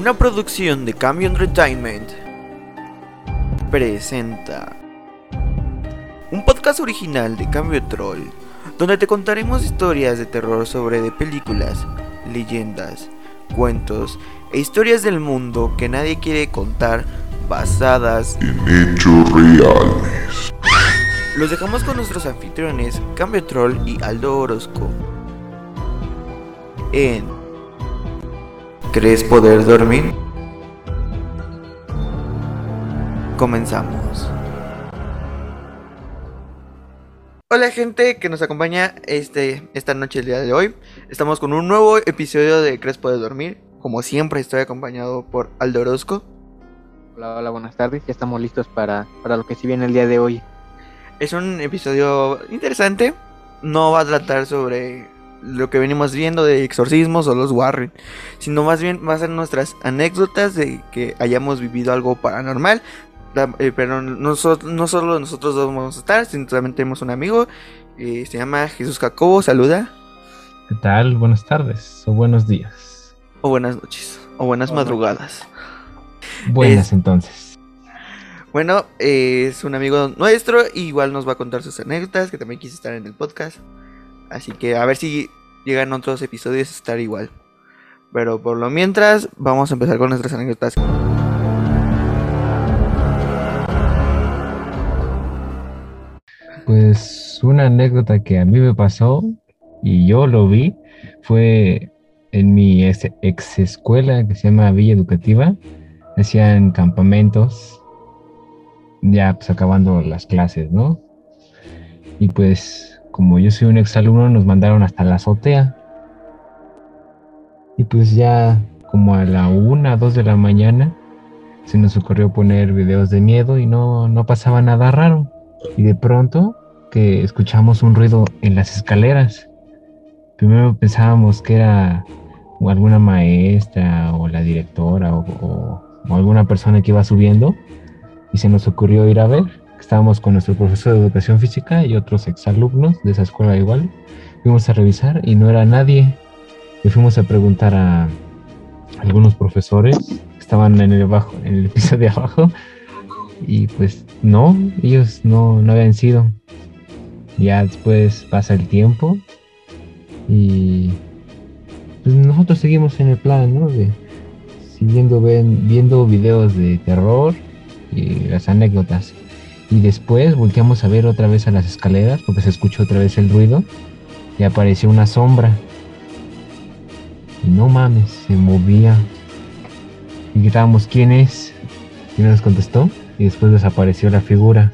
Una producción de Cambio Entertainment presenta un podcast original de Cambio Troll, donde te contaremos historias de terror sobre de películas, leyendas, cuentos e historias del mundo que nadie quiere contar basadas en hechos reales. Los dejamos con nuestros anfitriones Cambio Troll y Aldo Orozco. En ¿Crees poder dormir? Comenzamos. Hola gente que nos acompaña este, esta noche el día de hoy. Estamos con un nuevo episodio de ¿Crees poder dormir? Como siempre estoy acompañado por Aldo Orozco. Hola, hola, buenas tardes. Ya estamos listos para, para lo que se viene el día de hoy. Es un episodio interesante. No va a tratar sobre lo que venimos viendo de exorcismos o los Warren, sino más bien va a ser nuestras anécdotas de que hayamos vivido algo paranormal. Eh, pero no, no, solo nosotros dos vamos a estar, sino también tenemos un amigo, eh, se llama Jesús Jacobo, saluda. ¿Qué tal? Buenas tardes o buenos días. O buenas noches, o buenas madrugadas. Buenas entonces. Bueno, eh, es un amigo nuestro, igual nos va a contar sus anécdotas, que también quise estar en el podcast. Así que a ver si llegan otros episodios estar igual. Pero por lo mientras, vamos a empezar con nuestras anécdotas. Pues una anécdota que a mí me pasó y yo lo vi fue en mi ex escuela que se llama Villa Educativa. Hacían campamentos, ya pues acabando las clases, ¿no? Y pues como yo soy un exalumno, nos mandaron hasta la azotea. Y pues ya como a la una, dos de la mañana, se nos ocurrió poner videos de miedo y no, no pasaba nada raro. Y de pronto que escuchamos un ruido en las escaleras. Primero pensábamos que era alguna maestra o la directora o alguna persona que iba subiendo y se nos ocurrió ir a ver estábamos con nuestro profesor de educación física y otros exalumnos de esa escuela igual. Fuimos a revisar y no era nadie. Y fuimos a preguntar a algunos profesores que estaban en el, abajo, en el piso de abajo. Y pues no, ellos no, no habían sido. Ya después pasa el tiempo y pues nosotros seguimos en el plan, ¿no? De siguiendo viendo videos de terror y las anécdotas. Y después volteamos a ver otra vez a las escaleras porque se escuchó otra vez el ruido y apareció una sombra. Y no mames, se movía. Y gritábamos, ¿quién es? Y no nos contestó. Y después desapareció la figura.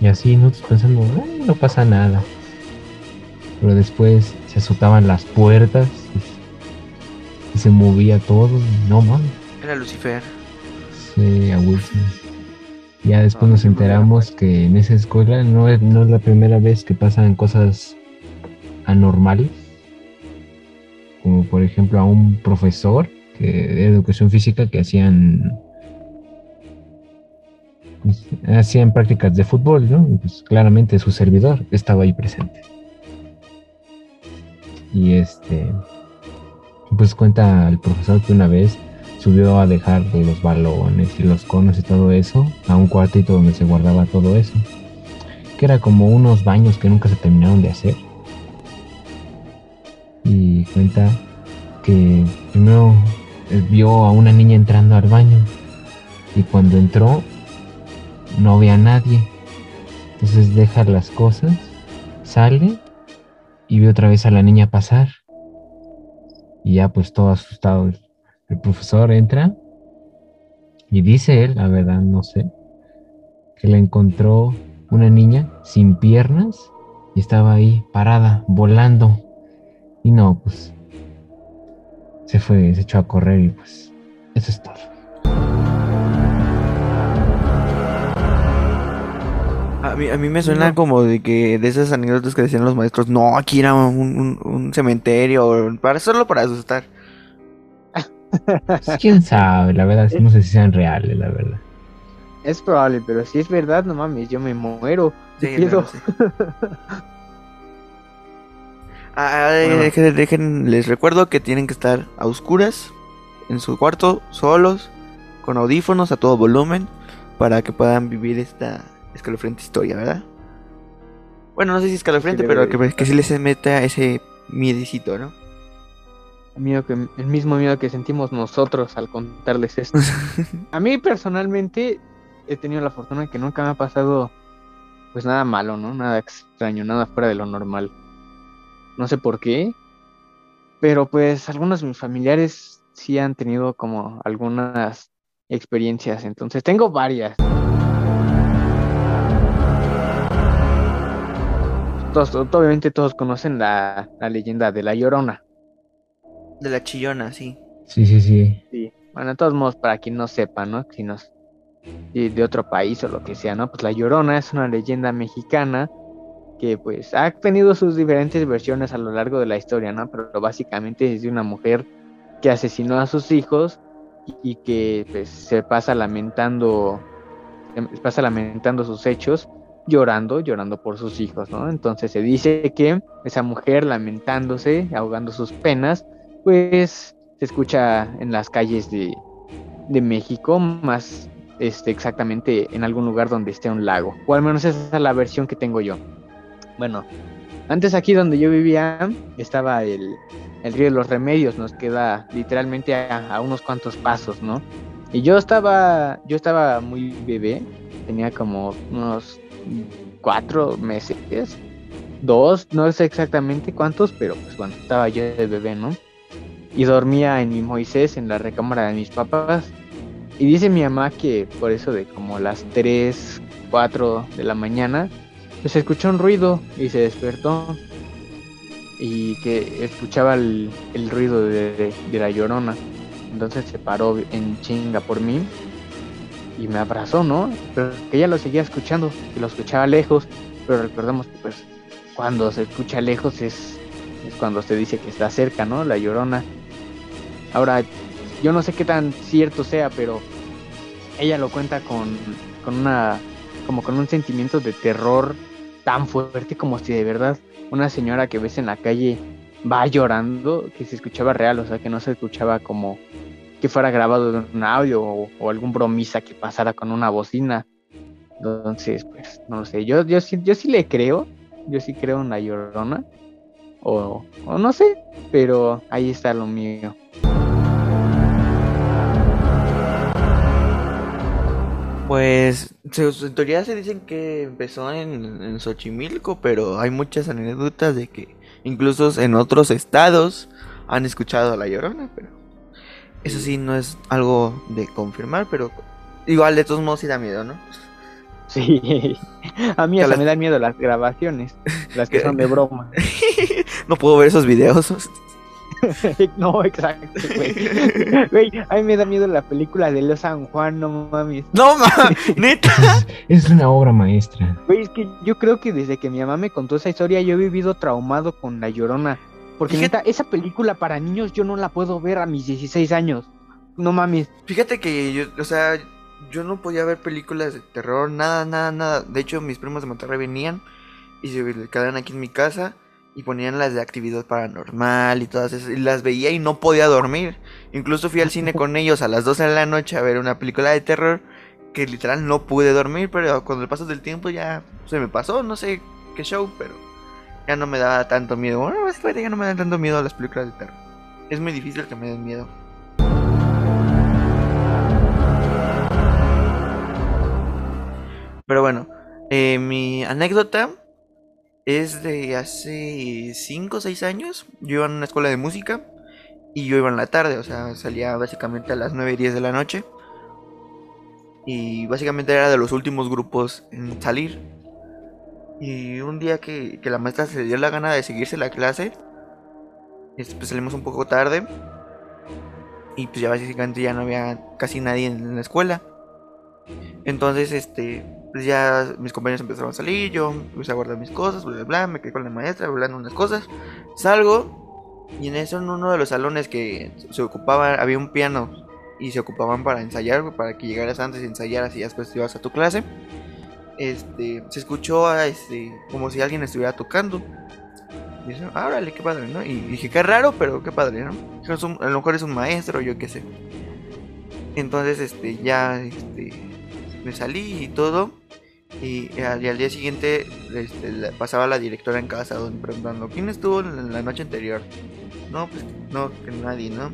Y así nosotros pensando, no pasa nada. Pero después se azotaban las puertas y, se movía todo. no mames. Era Lucifer. Sí, a Wilson. Ya después nos enteramos que en esa escuela no es, no es la primera vez que pasan cosas anormales. Como por ejemplo a un profesor de educación física que hacían hacían prácticas de fútbol, ¿no? pues claramente su servidor estaba ahí presente. Y este pues cuenta el profesor que una vez subió a dejar los balones y los conos y todo eso a un cuartito donde se guardaba todo eso. Que era como unos baños que nunca se terminaron de hacer. Y cuenta que primero vio a una niña entrando al baño y cuando entró no había nadie. Entonces deja las cosas, sale y ve otra vez a la niña pasar. Y ya pues todo asustado el profesor entra y dice él, la verdad no sé, que le encontró una niña sin piernas y estaba ahí parada, volando. Y no, pues se fue, se echó a correr y pues eso es todo. A mí, a mí me suena como de que de esas anécdotas que decían los maestros, no, aquí era un, un cementerio, para solo para asustar. Quién sabe, la verdad, no sé si sean reales, la verdad. Es probable, pero si es verdad, no mames, yo me muero. Sí, ah, dejen, les recuerdo que tienen que estar a oscuras en su cuarto, solos, con audífonos a todo volumen, para que puedan vivir esta escalofriante historia, ¿verdad? Bueno, no sé si escalofriante, Sí, pero que, que sí les meta ese miedicito, ¿no? El, miedo que, el mismo miedo que sentimos nosotros al contarles esto. A mí personalmente he tenido la fortuna de que nunca me ha pasado pues nada malo, ¿no? Nada extraño, nada fuera de lo normal. No sé por qué, pero pues algunos de mis familiares sí han tenido como algunas experiencias, entonces tengo varias. Todos, obviamente todos conocen la, la leyenda de la Llorona. De la chillona, sí. Sí, sí, sí. Sí, bueno, de todos modos, para quien no sepa, ¿no? Si nos de, de otro país o lo que sea, ¿no? Pues la Llorona es una leyenda mexicana que pues ha tenido sus diferentes versiones a lo largo de la historia, ¿no? Pero básicamente es de una mujer que asesinó a sus hijos y, que pues se pasa lamentando em, pasa lamentando sus hechos, llorando, llorando por sus hijos, ¿no? Entonces se dice que esa mujer lamentándose, ahogando sus penas, pues se escucha en las calles de, de México, más este, exactamente en algún lugar donde esté un lago. O al menos esa es la versión que tengo yo. Bueno, antes aquí donde yo vivía estaba el, el río de los remedios, nos queda literalmente a, unos cuantos pasos, ¿no? Y yo estaba, yo estaba muy bebé, tenía como unos cuatro meses, dos, no sé exactamente cuántos, pero pues bueno, estaba yo de bebé, ¿no? Y dormía en mi Moisés, en la recámara de mis papás. Y dice mi mamá que por eso de como las 3, 4 de la mañana, pues escuchó un ruido y se despertó. Y que escuchaba el, el ruido de, la llorona. Entonces se paró en chinga por mí y me abrazó, ¿no? Pero que ella lo seguía escuchando, que lo escuchaba lejos. Pero recordemos que pues cuando se escucha lejos es, es cuando se dice que está cerca, ¿no? La llorona. Ahora, yo no sé qué tan cierto sea, pero ella lo cuenta con, con una, como con un sentimiento de terror tan fuerte como si de verdad una señora que ves en la calle va llorando, que se escuchaba real, o sea, que no se escuchaba como que fuera grabado de un audio o, algún bromista que pasara con una bocina. Entonces, pues, no lo sé, yo, yo, sí, yo sí le creo, yo sí creo en la llorona, o, o no sé, pero ahí está lo mío. Pues se, en teoría se dicen que empezó en, en Xochimilco, pero hay muchas anécdotas de que incluso en otros estados han escuchado a la llorona, pero eso sí no es algo de confirmar, pero igual de todos modos sí da miedo, ¿no? Sí, a mí hasta las- me dan miedo las grabaciones, las Que- son de broma. no puedo ver esos videos. no, exacto, güey. Güey, a mí me da miedo la película de Los San Juan, no mames. No, ma, neta. Es, es una obra maestra. Güey, es que yo creo que desde que mi mamá me contó esa historia, yo he vivido traumado con La Llorona. Porque Fíjate- neta, esa película para niños yo no la puedo ver a mis 16 años. No mames. Fíjate que yo, o sea, yo no podía ver películas de terror, nada, nada, nada. De hecho, mis primos de Monterrey venían y se quedaban aquí en mi casa y ponían las de actividad paranormal y todas esas. Y las veía y no podía dormir. Incluso fui al cine con ellos a las 12 de la noche a ver una película de terror que literal no pude dormir, pero con el paso del tiempo ya se me pasó, no sé qué show, pero ya no me daba tanto miedo. Bueno, básicamente ya no me dan tanto miedo las películas de terror. Es muy difícil que me den miedo. Pero bueno, eh, mi anécdota es de hace 5 o 6 años. Yo iba en una escuela de música y yo iba en la tarde, o sea, salía básicamente a las 9 y 10 de la noche. Y básicamente era de los últimos grupos en salir. Y un día que, que la maestra se dio la gana de seguirse la clase, este, pues salimos un poco tarde. Y pues ya básicamente ya no había casi nadie en la escuela. Entonces, este, pues ya mis compañeros empezaron a salir, yo empecé a guardar mis cosas, bla, bla, bla, me quedé con la maestra hablando unas cosas. Salgo y en eso en uno de los salones que se ocupaba, había un piano y se ocupaban para ensayar, para que llegaras antes y ensayaras y después te ibas a tu clase. Este, se escuchó a, este, como si alguien estuviera tocando. Y dice, ah, órale, qué padre, ¿no? Y dije, qué raro, pero qué padre, ¿no? Dije, "Es un- a lo mejor es un maestro, yo qué sé. Entonces, este, ya, este, me salí y todo. Y, al- día siguiente este, pasaba la directora en casa donde preguntando, ¿quién estuvo en la noche anterior? No, pues no, que nadie, ¿no?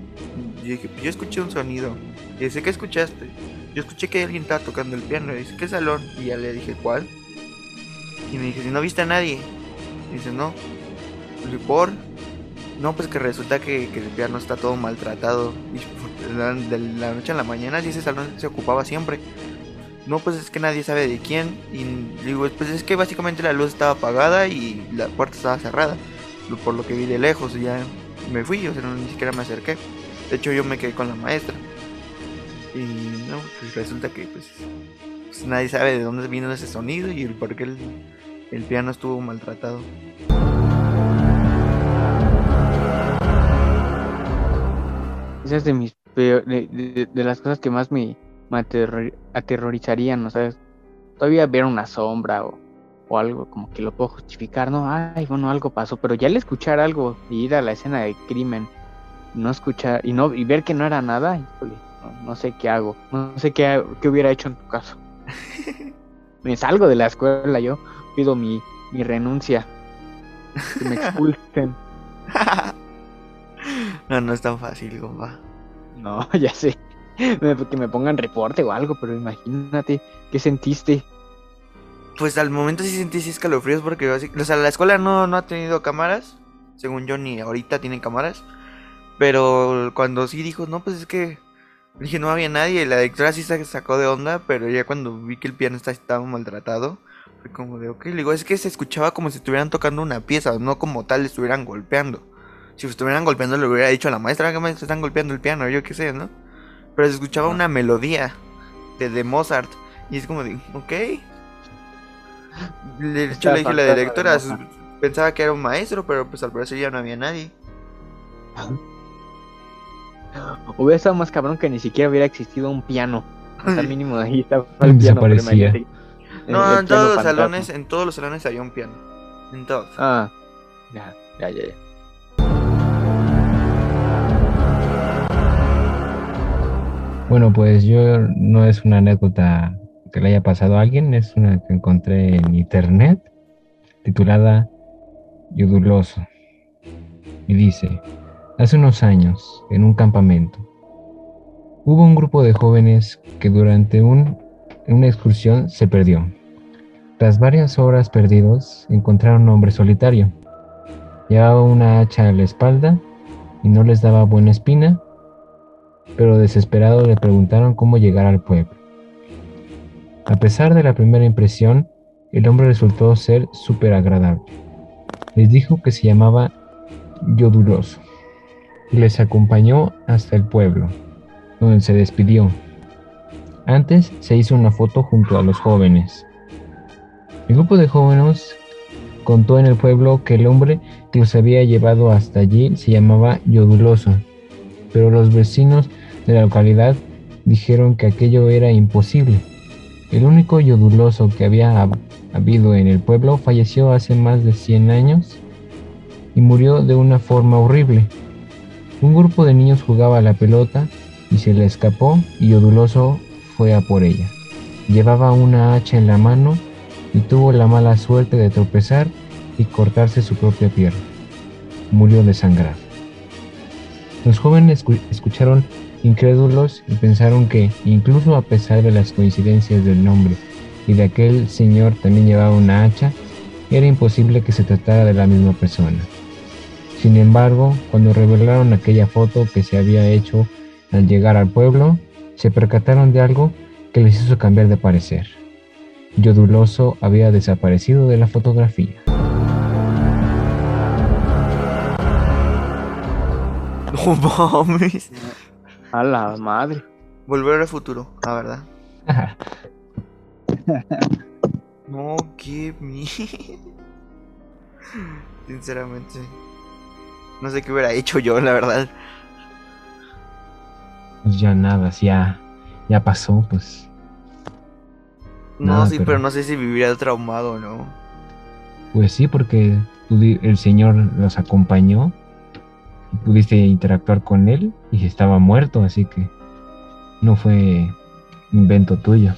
Yo dije, pues yo escuché un sonido. Y dice, ¿qué escuchaste? Yo escuché que alguien estaba tocando el piano. Y dice, ¿qué salón? Y ya le dije, ¿cuál? Y me dije, si no viste a nadie. Y dice, no. Y ¿por? No, pues que resulta que, que el piano está todo maltratado. Y la, de la noche a la mañana, si ese salón se ocupaba siempre. No, pues es que nadie sabe de quién. Y digo, pues es que básicamente la luz estaba apagada y la puerta estaba cerrada. Por lo que vi de lejos ya me fui, o sea, no, ni siquiera me acerqué. De hecho, yo me quedé con la maestra. Y no, pues resulta que pues, pues, nadie sabe de dónde vino ese sonido y el por qué el, el piano estuvo maltratado. Esa es de mis peor- de- de las cosas que más me, me aterror- aterrorizarían, ¿no sabes? Todavía ver una sombra o, o algo como que lo puedo justificar, ¿no? Ay, bueno, algo pasó, pero ya al escuchar algo y ir a la escena del crimen, no escuchar y no y ver que no era nada, híjole, no, no sé qué hago, no sé qué, qué hubiera hecho en tu caso. me salgo de la escuela, yo pido mi, mi renuncia, que me expulsen. no, no es tan fácil, compa. No, ya sé. Que me pongan reporte o algo, pero imagínate, ¿qué sentiste? Pues al momento sí sentí escalofríos porque o sea, la escuela no, no ha tenido cámaras. Según yo, ni ahorita tienen cámaras. Pero cuando sí dijo, no, pues es que dije, no había nadie. La directora sí se sacó de onda, pero ya cuando vi que el piano está- estaba maltratado, fue como de, ok, le digo, es que se escuchaba como si estuvieran tocando una pieza, no como tal estuvieran golpeando. Si estuvieran golpeando, le hubiera dicho a la maestra que me están golpeando el piano, yo qué sé, ¿no? Pero se escuchaba una melodía de, de Mozart. Y es como de, ok. De hecho, le dije a la directora, pensaba que era un maestro, pero pues al parecer ya no había nadie. Hubiera estado más cabrón que ni siquiera hubiera existido un piano. Sea, mínimo ahí estaba el piano. pero desaparecía. imagínate, No, el- en todos los fantasma. salones, en todos los salones había un piano. En todos. Ah, ya, ya, ya. ya. Bueno, pues yo no es una anécdota que le haya pasado a alguien, es una que encontré en internet titulada Yoduloso. Y dice, hace unos años, en un campamento, hubo un grupo de jóvenes que durante un- una excursión se perdió. Tras varias horas perdidos, encontraron a un hombre solitario. Llevaba una hacha a la espalda y no les daba buena espina pero desesperados le preguntaron cómo llegar al pueblo. A pesar de la primera impresión, el hombre resultó ser súper agradable. Les dijo que se llamaba Yoduloso y les acompañó hasta el pueblo, donde se despidió. Antes se hizo una foto junto a los jóvenes. El grupo de jóvenes contó en el pueblo que el hombre que los había llevado hasta allí se llamaba Yoduloso pero los vecinos de la localidad dijeron que aquello era imposible. El único yoduloso que había hab- habido en el pueblo falleció hace más de 100 años y murió de una forma horrible. Un grupo de niños jugaba a la pelota y se le escapó y Yoduloso fue a por ella. Llevaba una hacha en la mano y tuvo la mala suerte de tropezar y cortarse su propia pierna. Murió desangrado. Los jóvenes escu- escucharon incrédulos y pensaron que, incluso a pesar de las coincidencias del nombre y de que aquel señor también llevaba una hacha, era imposible que se tratara de la misma persona. Sin embargo, cuando revelaron aquella foto que se había hecho al llegar al pueblo, se percataron de algo que les hizo cambiar de parecer. Yoduloso había desaparecido de la fotografía. No. A la madre. Volver al futuro, la verdad. No, qué miedo. Sinceramente. No sé qué hubiera hecho yo, la verdad. Pues ya nada, si ya, ya pasó, pues No, Nada, sí, pero... pero- no sé si viviría traumado o no. Pues sí, porque el Señor los acompañó pudiste interactuar con él y estaba muerto, así que no fue invento tuyo.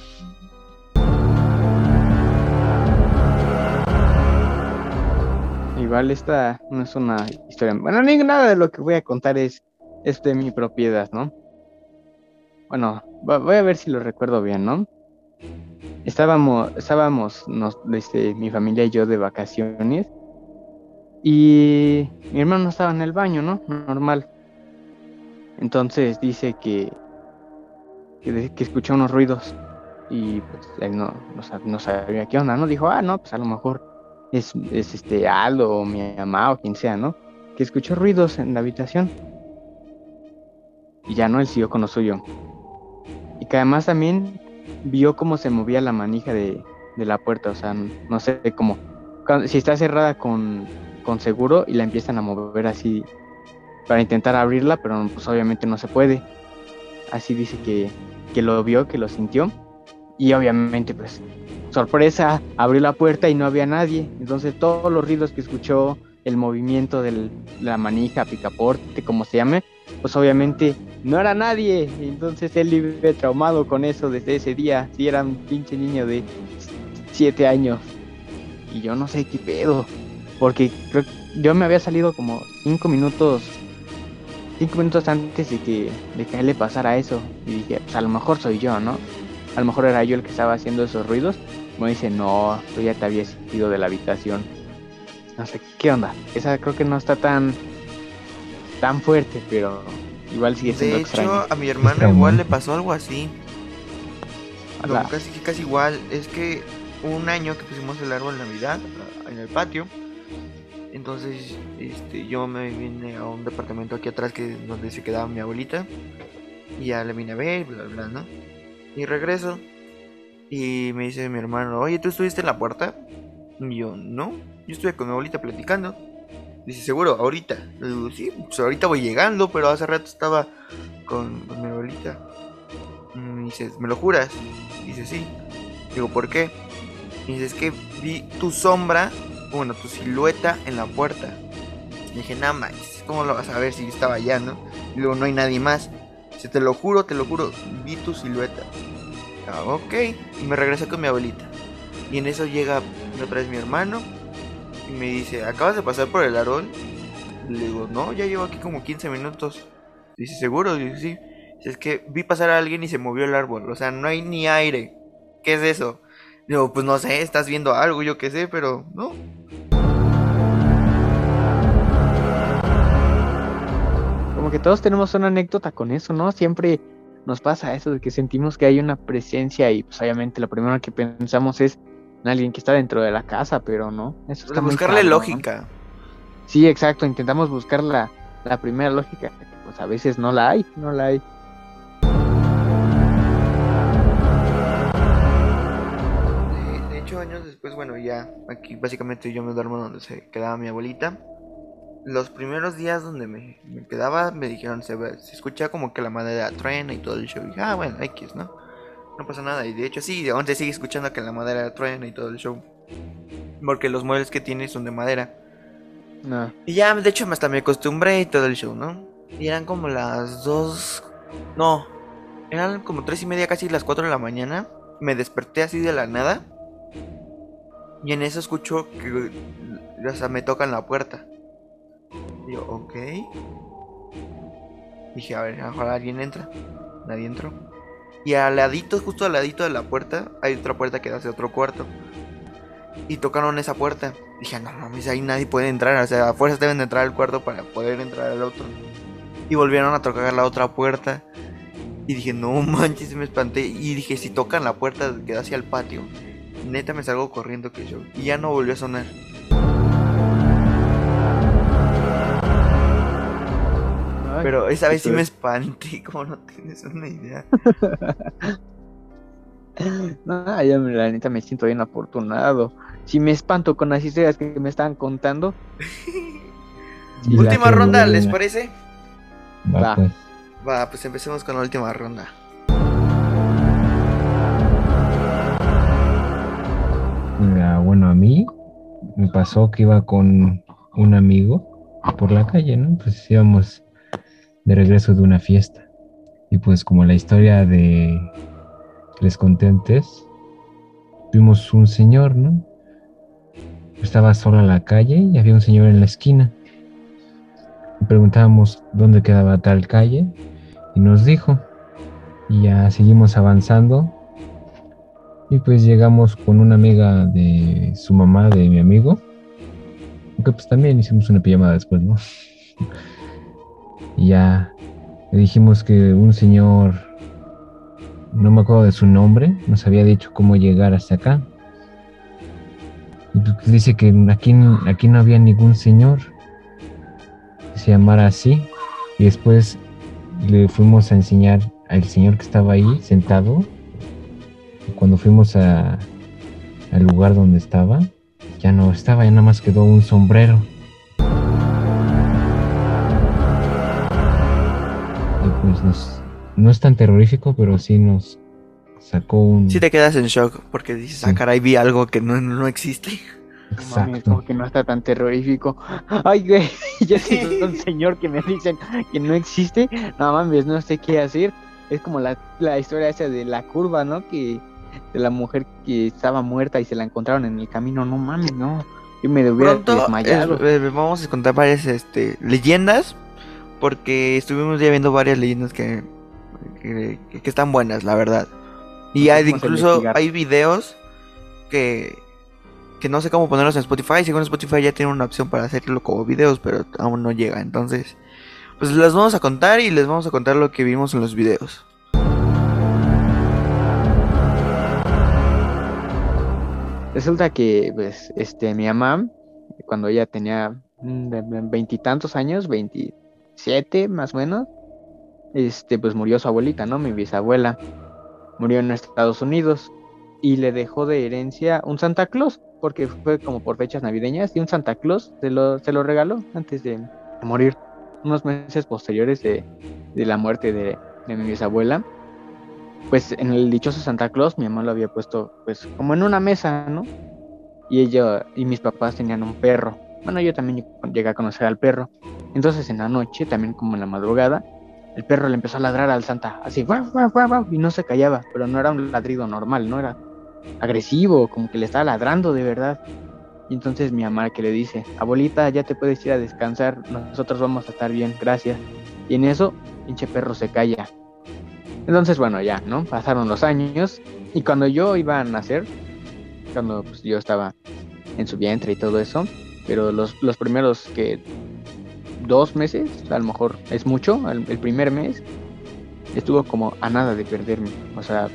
Igual esta no es una historia. Bueno, ni nada de lo que voy a contar es, de mi propiedad, ¿no? Bueno, voy a ver si lo recuerdo bien, ¿no? Estábamos, estábamos nos, este, mi familia y yo de vacaciones. Y mi hermano estaba en el baño, ¿no? Normal. Entonces dice que, que, escuchó unos ruidos. Y pues él no, no, sab- no sabía qué onda, ¿no? Dijo, ah, no, pues a lo mejor es, es este Aldo o mi mamá o quien sea, ¿no? Que escuchó ruidos en la habitación. Y ya no, él siguió con lo suyo. Y que además también vio cómo se movía la manija de, de la puerta, o sea, no sé cómo. si está cerrada con, con seguro y la empiezan a mover así para intentar abrirla, pero pues obviamente no se puede. Así dice que, que lo vio, que lo sintió. Y obviamente pues sorpresa, abrió la puerta y no había nadie. Entonces todos los ruidos que escuchó, el movimiento de la manija, picaporte, como se llame, pues obviamente no era nadie. Entonces él vive traumado con eso desde ese día. Si era un pinche niño de 7 años. Y yo no sé qué pedo. Porque creo que yo me había salido como 5 minutos. 5 minutos antes de que, de que a él le pasara eso. Y dije, pues a lo mejor soy yo, ¿no? A lo mejor era yo el que estaba haciendo esos ruidos. Me dice, no, tú ya te habías ido de la habitación. No sé, ¿qué onda? Esa creo que no está tan tan fuerte, pero igual sigue siendo De hecho, extraño. a mi hermano igual le pasó algo así. Ala. casi, casi igual. Es que un año que pusimos el árbol de Navidad ah, en el patio. Entonces, este, yo me vine a un departamento aquí atrás que donde se quedaba mi abuelita. Y ya le vine a ver, bla, bla, ¿no? Y regreso. Y me dice mi hermano, oye, ¿tú estuviste en la puerta? Y yo, no, yo estuve con mi abuelita platicando. Dice, seguro, ahorita. Le digo, sí, pues ahorita voy llegando, pero hace rato estaba con, mi abuelita. Y me dice, ¿me lo juras? Dice, sí. Digo, ¿por qué? Dice, es que vi tu sombra, bueno, tu silueta en la puerta. Dije, nada más, ¿cómo lo vas a ver si yo estaba allá, no? Y luego, no hay nadie más. Dice, te lo juro, te lo juro, vi tu silueta. Ah, ok. Y me regresé con mi abuelita. Y en eso llega otra vez mi hermano. Y me dice, ¿acabas de pasar por el árbol? Le digo, no, ya llevo aquí como 15 minutos. Dice, ¿seguro? Dice, sí. Dice, es que vi pasar a alguien y se movió el árbol. O sea, no hay ni aire. ¿Qué es eso? Digo, pues no sé, estás viendo algo, yo qué sé, pero no. Como que todos tenemos una anécdota con eso, ¿no? Siempre nos pasa eso de que sentimos que hay una presencia y pues obviamente lo primero que pensamos es en alguien que está dentro de la casa, pero no. Eso está muy buscarle lógica. Sí, exacto, intentamos buscar la, la primera lógica, pues a veces no la hay, no la hay. De, de hecho, años después, bueno, ya aquí básicamente yo me duermo donde se quedaba mi abuelita. Los primeros días donde me, me quedaba me dijeron, se, se escucha como que la madera truena y todo el show. Y dije, ah, bueno, X, ¿no? No pasa nada. Y de hecho, sí, aún se sigue escuchando que la madera truena y todo el show. Porque los muebles que tiene son de madera. No. Y ya, de hecho, hasta me acostumbré y todo el show, ¿no? Y eran como las dos... No, eran como tres y media, casi las cuatro de la mañana. Me desperté así de la nada. Y en eso escucho que... O sea, me tocan la puerta. Yo, ok. Dije, a ver, ojalá alguien entra. Nadie entró. Y al ladito, justo al ladito de la puerta, hay otra puerta que da hacia otro cuarto. Y tocaron esa puerta. Dije, no mames, ahí nadie puede entrar. O sea, a fuerzas deben de entrar al cuarto para poder entrar al otro. Y volvieron a tocar la otra puerta. Y dije, no manches, me espanté. Y dije, si tocan la puerta que da hacia el patio, neta me salgo corriendo que yo. Y ya no volvió a sonar. Ay, Pero esa vez sí me es- espanté, como no tienes una idea. No, yo la neta me siento bien afortunado. Si me espanto con las historias que me estaban contando. Última ronda, ¿les parece? Va, Va. pues. Va, pues empecemos con la última ronda. Mira, bueno, a mí me pasó que iba con un amigo por la calle, ¿no? Pues íbamos de regreso de una fiesta. Y pues como la historia de les conté antes, vimos un señor, ¿no? Estaba solo en la calle y había un señor en la esquina. Preguntábamos dónde quedaba tal calle y nos dijo. Y ya seguimos avanzando. Y pues llegamos con una amiga de su mamá, de mi amigo. Aunque pues también hicimos una pijamada después, ¿no? y ya le dijimos que un señor, no me acuerdo de su nombre, nos había dicho cómo llegar hasta acá. Y pues dice que aquí, aquí no había ningún señor que se llamara así. Y después le fuimos a enseñar al señor que estaba ahí sentado. Cuando fuimos a, al lugar donde estaba, ya no estaba, ya nada más quedó un sombrero. Pues nos, no es tan terrorífico, pero sí nos sacó un... Sí te quedas en shock porque dices, ah, Sí. caray, vi algo que no, no existe. No mames, Exacto. como que no está tan terrorífico. Ay, güey, ya es un señor que me dicen que no existe. No mames, no sé qué hacer. Es como la, la historia esa de la curva, ¿no? Que de la mujer que estaba muerta y se la encontraron en el camino. No mames, no. Yo me desmayado. eh, eh, vamos a contar varias este, leyendas porque estuvimos ya viendo varias leyendas que, que, que están buenas, la verdad. Y hay, incluso hay videos que, que no sé cómo ponerlos en Spotify. Según Spotify ya tiene una opción para hacerlo como videos, pero aún no llega. Entonces, pues les vamos a contar y les vamos a contar lo que vimos en los videos. Resulta que, pues, este, mi mamá, cuando ella tenía mm, veintitantos años, 27 más o menos, este, pues murió su abuelita, ¿no? Mi bisabuela. Murió en Estados Unidos y le dejó de herencia un Santa Claus, porque fue como por fechas navideñas, y un Santa Claus se lo, se lo regaló antes de morir, unos meses posteriores de, de la muerte de, de mi bisabuela pues en el dichoso Santa Claus mi mamá lo había puesto pues como en una mesa, ¿no? Y ella y mis papás tenían un perro. Bueno, yo también llegué a conocer al perro. Entonces en la noche, también como en la madrugada, el perro le empezó a ladrar al Santa, así, guau, guau, guau, y no se callaba, pero no era un ladrido normal, no era agresivo, como que le estaba ladrando de verdad. Y entonces mi mamá que le dice, abuelita, ya te puedes ir a descansar, nosotros vamos a estar bien, gracias. Y en eso, pinche perro se calla. Entonces, bueno, ya, ¿no? Pasaron los años y cuando yo iba a nacer, cuando pues, yo estaba en su vientre y todo eso, pero los, los primeros que dos meses, a lo mejor es mucho, el, primer mes, estuvo como a nada de perderme. O sea,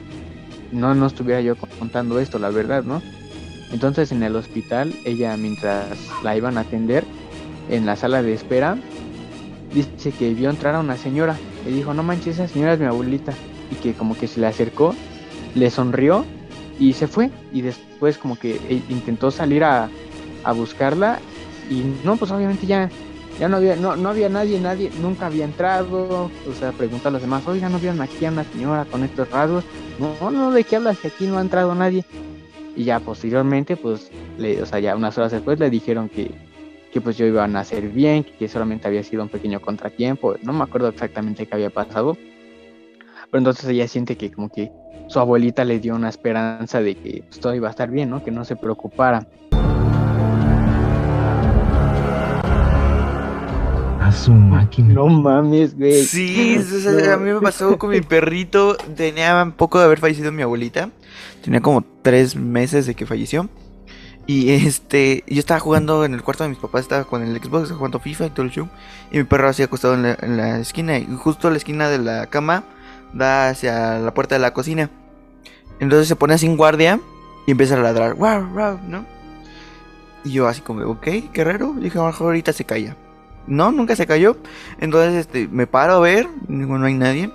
no, no estuviera yo contando esto, la verdad, ¿no? Entonces en el hospital, ella mientras la iban a atender, en la sala de espera, dice que vio entrar a una señora. Le dijo, no manches, esa señora es mi abuelita. Y que como que se le acercó, le sonrió y se fue. Y después como que e- intentó salir a, a buscarla. Y no, pues obviamente ya, ya no había, no, no había nadie, nadie, nunca había entrado. O sea, pregunta a los demás, oiga, ¿no vieron aquí a una señora con estos rasgos? No, no, ¿de qué hablas? Si aquí no ha entrado nadie. Y ya posteriormente, pues, le, o sea, ya unas horas después le dijeron que, que pues yo iba a nacer bien, que solamente había sido un pequeño contratiempo, no me acuerdo exactamente qué había pasado, pero entonces ella siente que como que su abuelita le dio una esperanza de que pues, todo iba a estar bien, ¿no? Que no se preocupara. A su máquina. No mames, güey. Sí, a mí me pasó con mi perrito. Tenía poco de haber fallecido mi abuelita. Tenía como tres meses de que falleció. Y este, yo estaba jugando en el cuarto de mis papás, estaba con el Xbox, estaba jugando FIFA y todo el show. Y mi perro así acostado en la, en la esquina. Y justo la esquina de la cama da hacia la puerta de la cocina. Entonces se pone sin guardia y empieza a ladrar. Wow, wow, ¿no? Y yo así como, ok, qué raro. Dije, a lo mejor ahorita se calla. No, nunca se cayó. Entonces este, me paro a ver, digo, no hay nadie.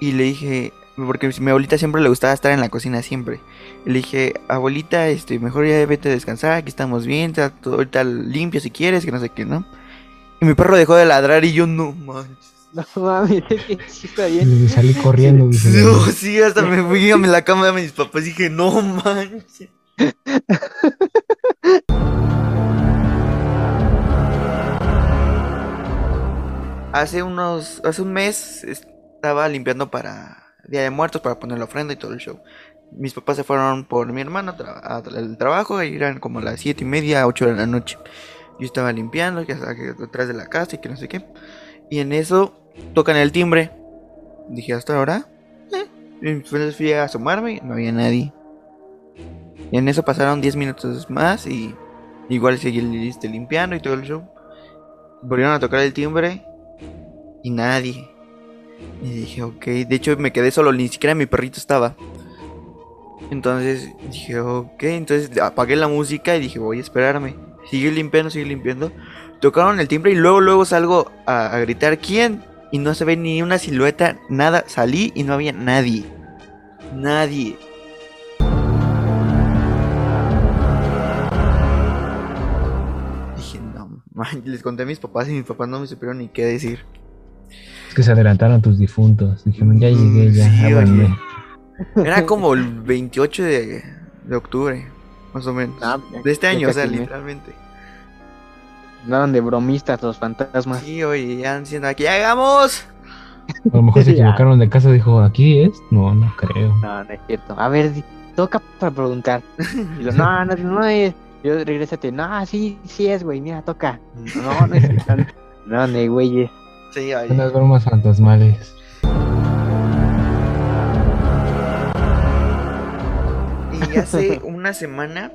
Y le dije, porque mi abuelita siempre le gustaba estar en la cocina, siempre. Le dije, abuelita, este, mejor ya vete a descansar, aquí estamos bien, está todo ahorita limpio si quieres, que no sé qué, ¿no? Y mi perro dejó de ladrar y yo, no manches. No mames, que sí está bien. Salí corriendo, dice. No, sí, hasta me fui a la cama de mis papás y dije, no manches. hace unos, hace un mes estaba limpiando para Día de Muertos, para poner la ofrenda y todo el show. Mis papás se fueron por mi hermano al trabajo, y eran como las siete y media, 8 de la noche. Yo estaba limpiando, que detrás de la casa y que no sé qué. Y en eso tocan el timbre. Dije, ¿hasta ahora? Eh. Entonces fui a asomarme y no había nadie. Y en eso pasaron 10 minutos más y igual seguí limpiando y todo el show. Volvieron a tocar el timbre y nadie. Y dije, ok. De hecho, me quedé solo, ni siquiera mi perrito estaba. Entonces dije, ok. Entonces apagué la música y dije, voy a esperarme. Sigue limpiando, sigue limpiando. Tocaron el timbre y luego, luego salgo a, gritar, ¿quién? Y no se ve ni una silueta, nada. Salí y no había nadie. Nadie. Dije, no, man, les conté a mis papás y mis papás no me supieron ni qué decir. Es que se adelantaron tus difuntos. Dijeron, ya Mm, llegué, ya. sí, oye. Era como el 28 de, de octubre, más o menos. Ah, de este año, o sea, literalmente. Andaban de bromistas los fantasmas. Sí, oye, ya diciendo aquí, ¡hagamos! A lo mejor se equivocaron de casa. Dijo, ¿aquí es? No, no creo. No, no es cierto. A ver, toca para preguntar. Y yo, no, no, no es. Yo regrésate. No, sí, sí es, güey. Mira, toca. No, no es cierto. No, ni güeyes. Sí, las bromas fantasmales. Y hace una semana,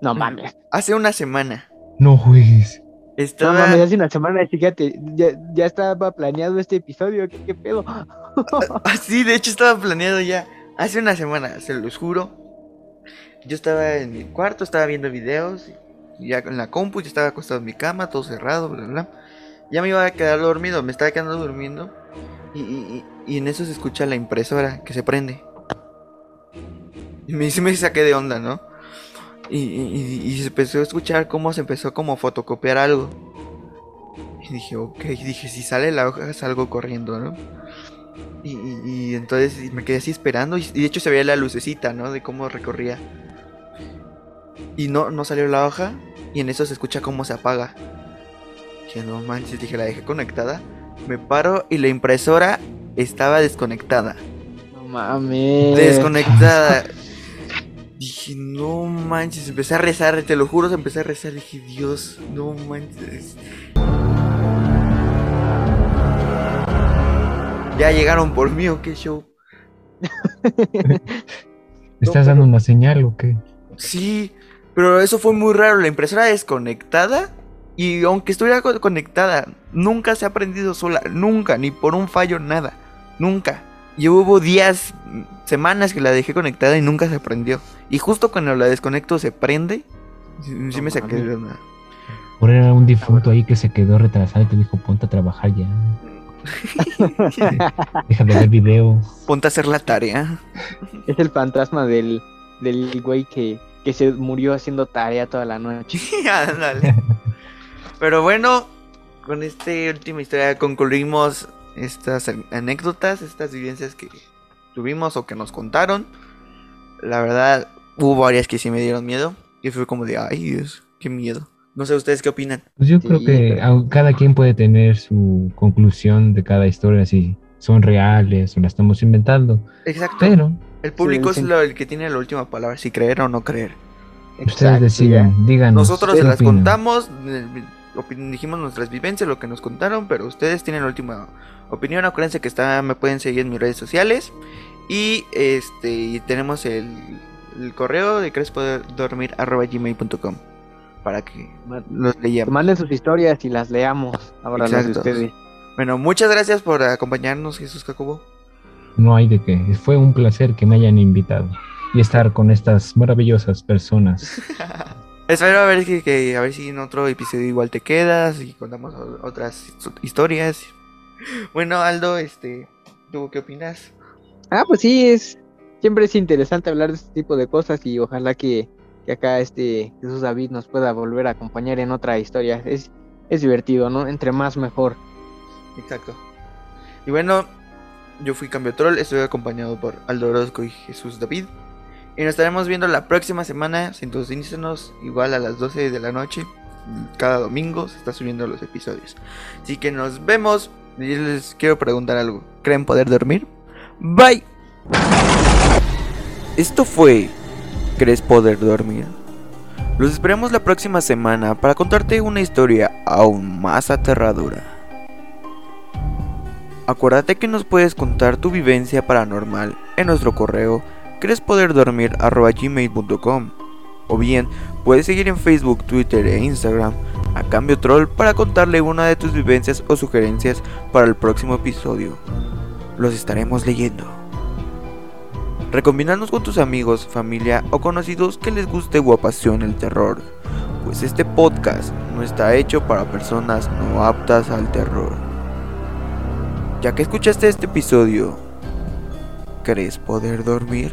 No mames. hace una semana, No juegues. No estaba... mames, hace una semana, fíjate, ya, ya estaba planeado este episodio. ¿Qué, qué pedo? Ah, sí, de hecho estaba planeado ya. Hace una semana, se los juro. Yo estaba en mi cuarto, estaba viendo videos. y Ya en la compu, yo estaba acostado en mi cama, todo cerrado, bla, bla, bla. Ya me iba a quedar dormido, me estaba quedando durmiendo. Y, y- y- en eso se escucha la impresora que se prende. Y me, me saqué de onda, ¿no? Y, y- y- se empezó a escuchar cómo se empezó como a fotocopiar algo. Y dije, ok, dije, si sale la hoja salgo corriendo, ¿no? Y, y- entonces me quedé así esperando y de hecho se veía la lucecita, ¿no? De cómo recorría. Y no, no salió la hoja y en eso se escucha cómo se apaga. Dije, no manches, dije, la dejé conectada. Me paro y la impresora estaba desconectada. No mames. Desconectada. Dije, no manches, empecé a rezar, te lo juro, empecé a rezar. Dije, Dios, no manches. Ya llegaron por mí o qué show. ¿Estás dando una señal o qué? Sí, pero eso fue muy raro. La impresora desconectada. Y aunque estuviera co- conectada, nunca se ha prendido sola. Nunca, ni por un fallo, nada. Nunca. Y hubo días, semanas que la dejé conectada y nunca se prendió. Y justo cuando la desconecto se prende. Sí, No me saqué de onda. Por era un difunto ahí que se quedó retrasado y te dijo, ponte a trabajar ya. Deja de ver video. Ponte a hacer la tarea. Es el fantasma del, del güey que, que se murió haciendo tarea toda la noche. Ándale. Pero bueno, con esta última historia concluimos estas an- anécdotas, estas vivencias que tuvimos o que nos contaron. La verdad, hubo varias que sí me dieron miedo. Y fue como de, ay Dios, qué miedo. No sé ustedes qué opinan. Pues yo Sí, creo que pero- cada quien puede tener su conclusión de cada historia, si son reales o la estamos inventando. Exacto. Pero el público sí. es lo, el que tiene la última palabra, si creer o no creer. ustedes Exacto, deciden, díganos. Nosotros ¿qué se las opinan? contamos, dijimos nuestras vivencias, lo que nos contaron, pero ustedes tienen la última opinión. Acuérdense que está, me pueden seguir en mis redes sociales. Y este y tenemos el, el correo de gmail.com para que los leyamos. manden sus historias y las leamos. Ahora las de Exacto. ustedes. Bueno, muchas gracias por acompañarnos, Jesús Cacobo. No hay de qué. Fue un placer que me hayan invitado y estar con estas maravillosas personas. Espero a ver que, que- a ver si en otro episodio igual te quedas y contamos otras historias. Bueno, Aldo, este, ¿tú qué opinas? Ah, pues sí, es siempre es interesante hablar de este tipo de cosas y ojalá que, que acá este Jesús David nos pueda volver a acompañar en otra historia. Es, es divertido, ¿no? Entre más mejor. Exacto. Y bueno, yo fui Cambio Troll, estoy acompañado por Aldo Orozco y Jesús David. Y nos estaremos viendo la próxima semana. Sintonícenos igual a las 12 de la noche. Cada domingo se está subiendo los episodios. Así que nos vemos. Y les quiero preguntar algo. ¿Creen poder dormir? Bye. Esto fue ¿Crees poder dormir? Los esperamos la próxima semana para contarte una historia aún más aterradora. Acuérdate que nos puedes contar tu vivencia paranormal en nuestro correo creespoderdormir.gmail.com o bien puedes seguir en Facebook, Twitter e Instagram a cambio troll para contarle una de tus vivencias o sugerencias para el próximo episodio. Los estaremos leyendo. Recombinarnos con tus amigos, familia o conocidos que les guste o apasione el terror, pues este podcast no está hecho para personas no aptas al terror. Ya que escuchaste este episodio, ¿Crees poder dormir?